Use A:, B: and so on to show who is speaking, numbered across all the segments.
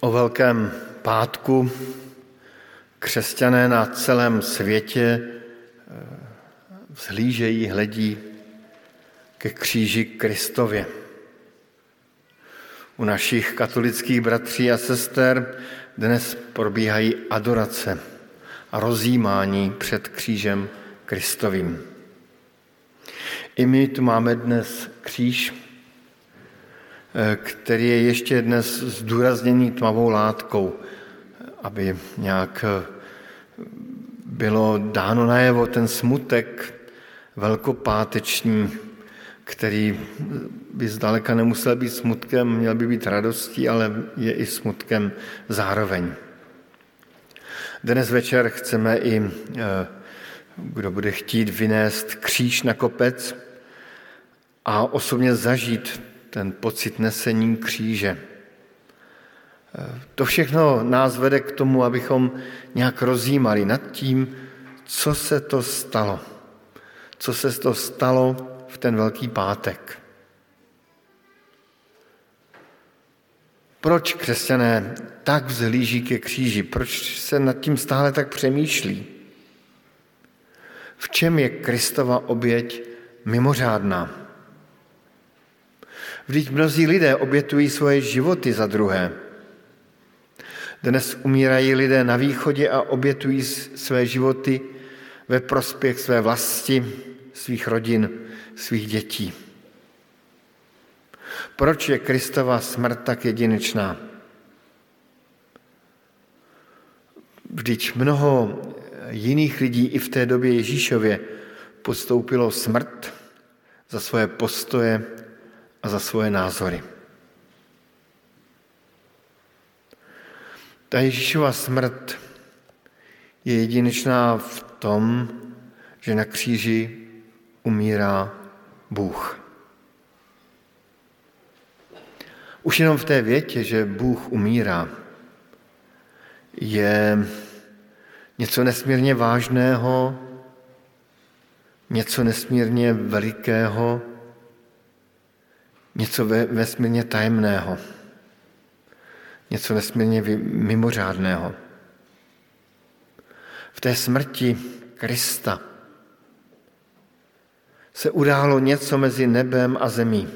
A: O Velkém pátku křesťané na celém světě eh, vzhlížejí, hledí ke kříži Kristově. U našich katolických bratří a sester dnes probíhají adorace a rozjímání před křížem Kristovým. I my tu máme dnes kříž, který je ještě dnes zdůrazněný tmavou látkou, aby nějak eh, bylo dáno najevo ten smutek velkopáteční, který by zdaleka nemusel být smutkem, měl by být radostí, ale je i smutkem zároveň. Dnes večer chceme i, eh, kdo bude chtít, vynést kříž na kopec a osobně zažít ten pocit nesení kříže. Eh, to všechno nás vede k tomu, abychom nějak rozjímali nad tím, co se to stalo. Co se to stalo v ten velký pátek. Proč křesťané tak vzhlíží ke kříži? Proč se nad tím stále tak přemýšlí? V čem je Kristova oběť mimořádná? Vždyť mnozí lidé obětují svoje životy za druhé. Dnes umírají lidé na východě a obětují své životy ve prospěch své vlasti, svých rodin, svých dětí. Proč je Kristova smrt tak jedinečná? Vždyť mnoho jiných lidí i v té době Ježíšově podstoupilo smrt za svoje postoje a za svoje názory. Ta Ježíšova smrt je jedinečná v tom, že na kříži umírá Bůh. Už jenom v té větě, že Bůh umírá, je něco nesmírně vážného, něco nesmírně velikého, něco nesmírně tajemného, něco nesmírně mimořádného. V té smrti Krista se událo něco mezi nebem a zemí.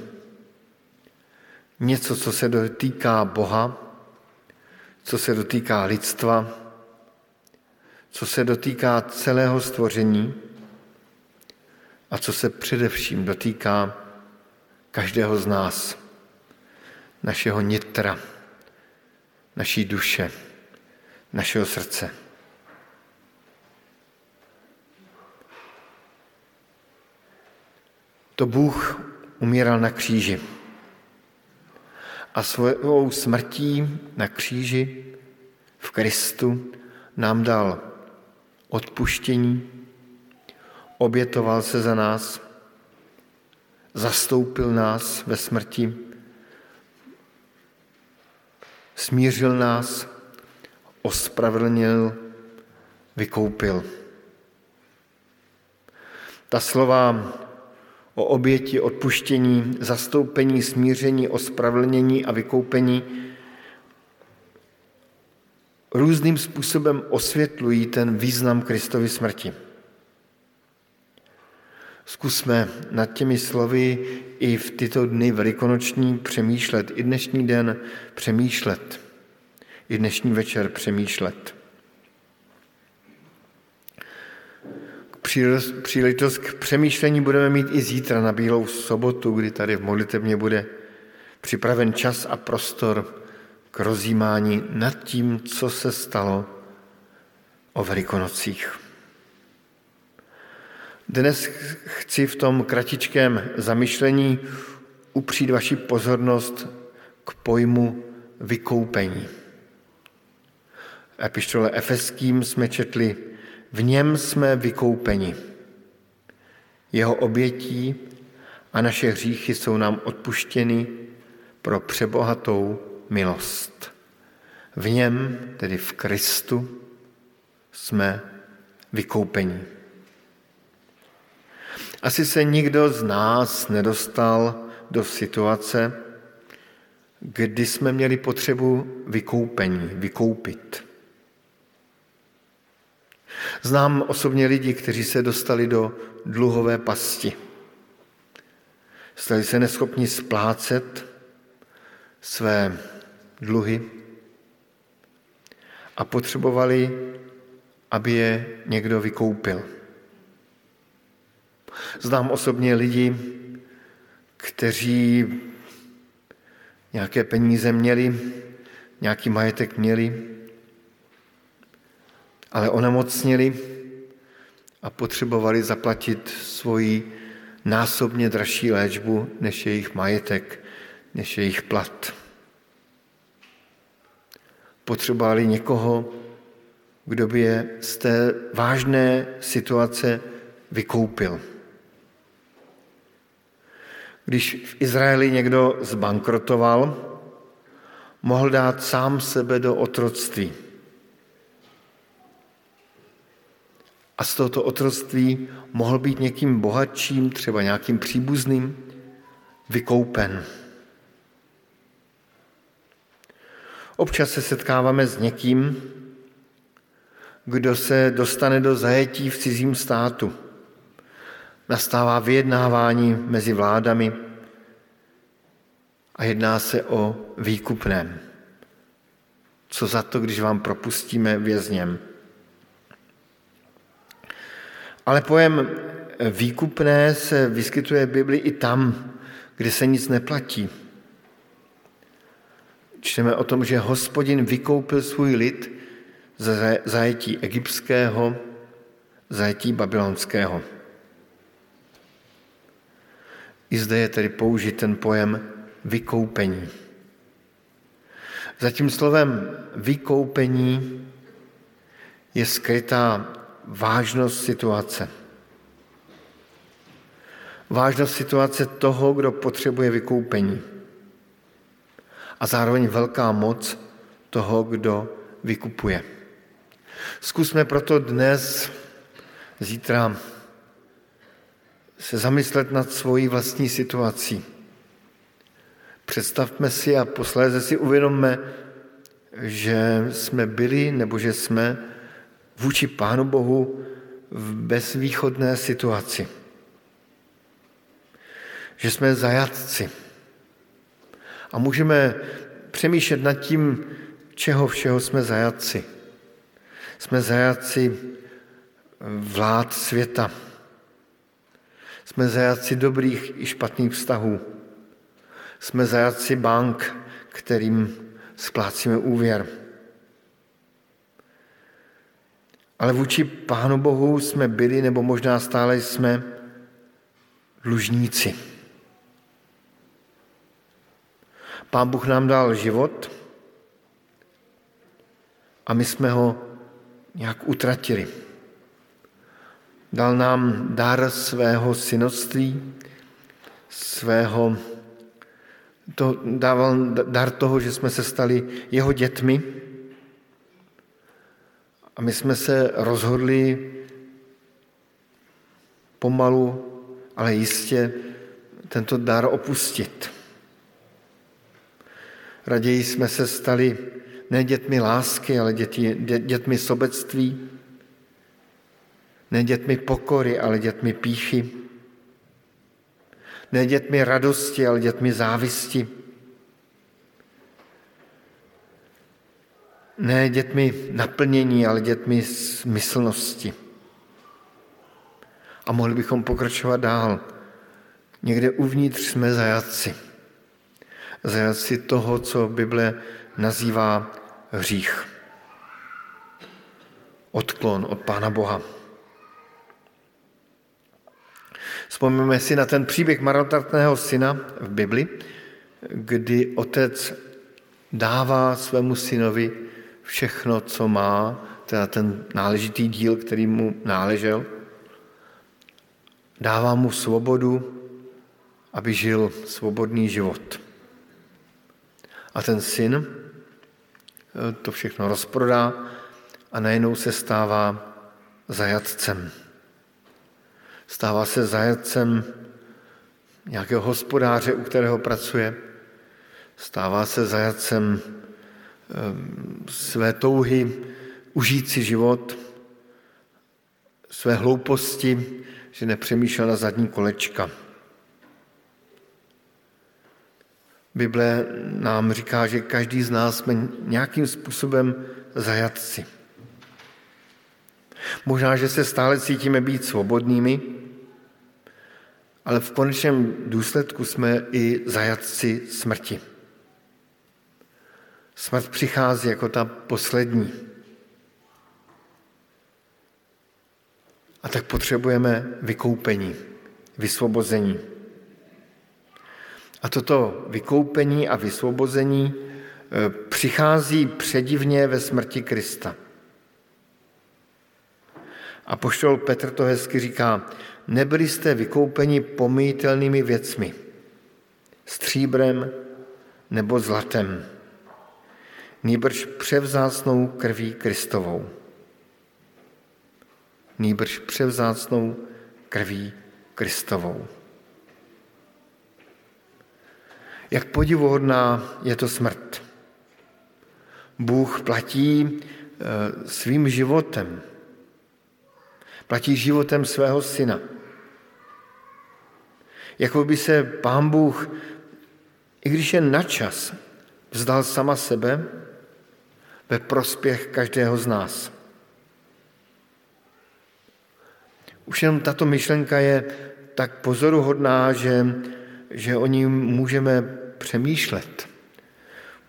A: Něco, co se dotýká Boha, co se dotýká lidstva, co se dotýká celého stvoření a co se především dotýká každého z nás, našeho nitra, naší duše, našeho srdce. To Bůh umíral na kříži a svou smrtí na kříži v Kristu nám dal odpuštění, obětoval se za nás, zastoupil nás ve smrti, smířil nás, ospravedlnil, vykoupil. Ta slova o oběti, odpuštění, zastoupení, smíření, ospravedlnění a vykoupení různým způsobem osvětlují ten význam Kristovy smrti. Zkusme nad těmi slovy i v tyto dny velikonoční přemýšlet, i dnešní den přemýšlet, i dnešní večer přemýšlet. Příležitost k přemýšlení budeme mít i zítra na Bílou sobotu, kdy tady v modlitebně bude připraven čas a prostor k rozjímání nad tím, co se stalo o Velikonocích. Dnes chci v tom kratičkém zamyšlení upřít vaši pozornost k pojmu vykoupení. Epištole Efeským jsme četli, v něm jsme vykoupeni. Jeho obětí a naše hříchy jsou nám odpuštěny pro přebohatou milost. V něm, tedy v Kristu, jsme vykoupeni. Asi se nikdo z nás nedostal do situace, kdy jsme měli potřebu vykoupení, vykoupit. Znám osobně lidi, kteří se dostali do dluhové pasti. Stali se neschopni splácet své dluhy a potřebovali, aby je někdo vykoupil. Znám osobně lidi, kteří nějaké peníze měli, nějaký majetek měli, ale onemocněli a potřebovali zaplatit svoji násobně dražší léčbu než jejich majetek, než jejich plat. Potřebovali někoho, kdo by je z té vážné situace vykoupil. Když v Izraeli někdo zbankrotoval, mohl dát sám sebe do otroctví. A z tohoto otroctví mohl být někým bohatším, třeba nějakým příbuzným, vykoupen. Občas se setkáváme s někým, kdo se dostane do zajetí v cizím státu nastává vyjednávání mezi vládami a jedná se o výkupném. Co za to, když vám propustíme vězněm? Ale pojem výkupné se vyskytuje v Bibli i tam, kde se nic neplatí. Čteme o tom, že hospodin vykoupil svůj lid ze zajetí egyptského, zajetí babylonského. I zde je tedy použit ten pojem vykoupení. Za tím slovem vykoupení je skrytá vážnost situace. Vážnost situace toho, kdo potřebuje vykoupení. A zároveň velká moc toho, kdo vykupuje. Zkusme proto dnes, zítra se zamyslet nad svojí vlastní situací. Představme si a posléze si uvědomme, že jsme byli nebo že jsme vůči Pánu Bohu v bezvýchodné situaci. Že jsme zajatci. A můžeme přemýšlet nad tím, čeho všeho jsme zajatci. Jsme zajatci vlád světa, jsme zajatci dobrých i špatných vztahů. Jsme zajatci bank, kterým splácíme úvěr. Ale vůči Pánu Bohu jsme byli, nebo možná stále jsme dlužníci. Pán Bůh nám dal život a my jsme ho nějak utratili. Dal nám dar svého synoství, svého, to, dával dar toho, že jsme se stali jeho dětmi a my jsme se rozhodli pomalu, ale jistě tento dar opustit. Raději jsme se stali ne dětmi lásky, ale dětmi sobectví, ne dětmi pokory, ale dětmi píchy. Ne dětmi radosti, ale dětmi závisti. Ne dětmi naplnění, ale dětmi smyslnosti. A mohli bychom pokračovat dál. Někde uvnitř jsme zajatci. Zajatci toho, co Bible nazývá hřích. Odklon od Pána Boha. Vzpomeneme si na ten příběh marnotratného syna v Bibli, kdy otec dává svému synovi všechno, co má, teda ten náležitý díl, který mu náležel. Dává mu svobodu, aby žil svobodný život. A ten syn eh, to všechno rozprodá a najednou se stává zajatcem. Stává se zajatcem nějakého hospodáře, u kterého pracuje. Stává se zajacem své touhy užít si život, své hlouposti, že nepřemýšlel na zadní kolečka. Bible nám říká, že každý z nás jsme nějakým způsobem zajatci. Možná, že se stále cítíme být svobodnými, ale v konečném důsledku jsme i zajatci smrti. Smrt přichází jako ta poslední. A tak potřebujeme vykoupení, vysvobození. A toto vykoupení a vysvobození e, přichází předivně ve smrti Krista. A poštol Petr to hezky říká, nebyli jste vykoupeni pomítelnými věcmi, stříbrem nebo zlatem, nýbrž převzácnou krví Kristovou. Nýbrž převzácnou krví Kristovou. Jak podivuhodná je to smrt. Bůh platí eh, svým životem. Platí životem svého syna. Jako by se pán Bůh, i když je na čas, vzdal sama sebe ve prospěch každého z nás. Už jenom tato myšlenka je tak pozoruhodná, že, že o ní můžeme přemýšlet.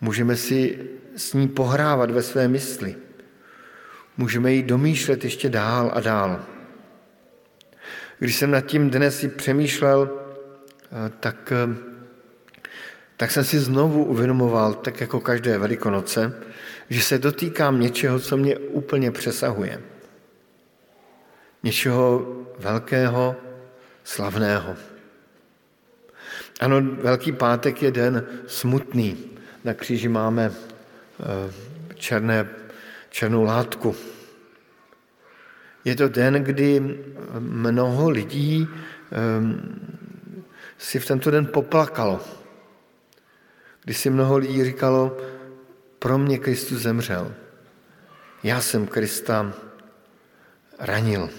A: Můžeme si s ní pohrávat ve své mysli. Můžeme ji domýšlet ještě dál a dál. Když jsem nad tím dnes i přemýšlel, eh, tak, eh, tak jsem si znovu uvědomoval, tak jako každé velikonoce, že se dotýkám něčeho, co mě úplně přesahuje. Něčeho velkého, slavného. Ano, Velký pátek je den smutný. Na kříži máme eh, černé, černou látku. Je to den, kdy mnoho lidí eh, si v tento den poplakalo. Kdy si mnoho lidí říkalo, pro mě Kristus zemřel. Já jsem Krista ranil.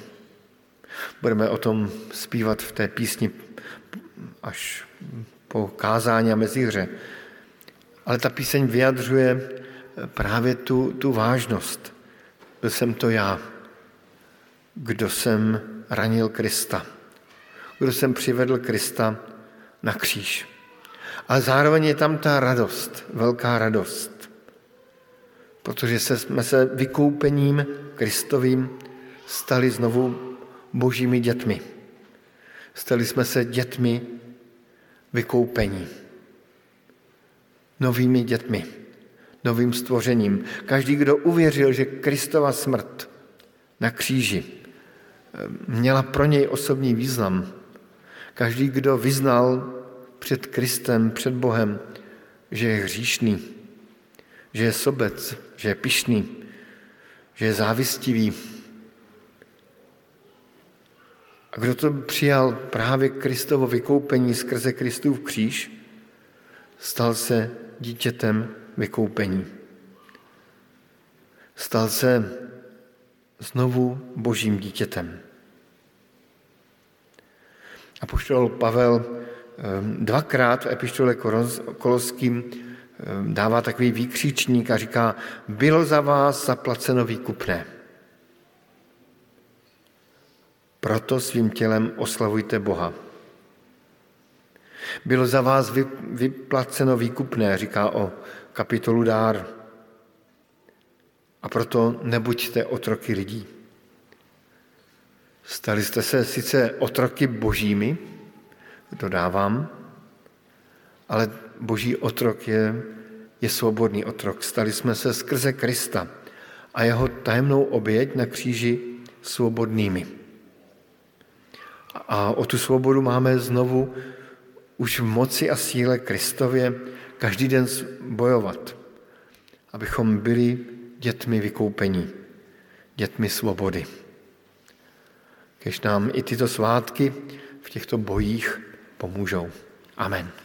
A: Budeme o tom zpívat v té písni až po kázání a mezihře. Ale ta píseň vyjadřuje právě tu, tu vážnost. Byl jsem to já, kdo jsem ranil Krista, kdo jsem přivedl Krista na kříž. Ale zároveň je tam ta radost, velká radost, protože jsme se vykoupením Kristovým stali znovu božími dětmi. Stali jsme se dětmi vykoupení. Novými dětmi, novým stvořením. Každý, kdo uvěřil, že Kristova smrt na kříži eh, měla pro něj osobní význam, každý, kdo vyznal před Kristem, před Bohem, že je hříšný, že je sobec, že je pišný, že je závistivý, a kdo to přijal právě Kristovo vykoupení skrze Kristův kříž, stal se dítětem vykoupení. Stal se znovu božím dítětem. A poštol Pavel ehm, dvakrát v epištole Koloským ehm, dává takový výkřičník a říká, bylo za vás zaplaceno výkupné. Proto svým tělem oslavujte Boha. Bylo za vás vyplaceno výkupné, říká o kapitolu dár. A proto nebuďte otroky lidí. Stali jste se sice otroky božími, dodávám, ale boží otrok je, je svobodný otrok. Stali jsme se skrze Krista a jeho tajemnou oběť na kříži svobodnými. A o tu svobodu máme znovu už v moci a síle Kristově každý den bojovat, abychom byli dětmi vykoupení, dětmi svobody. Kež nám i tyto svátky v těchto bojích pomůžou. Amen.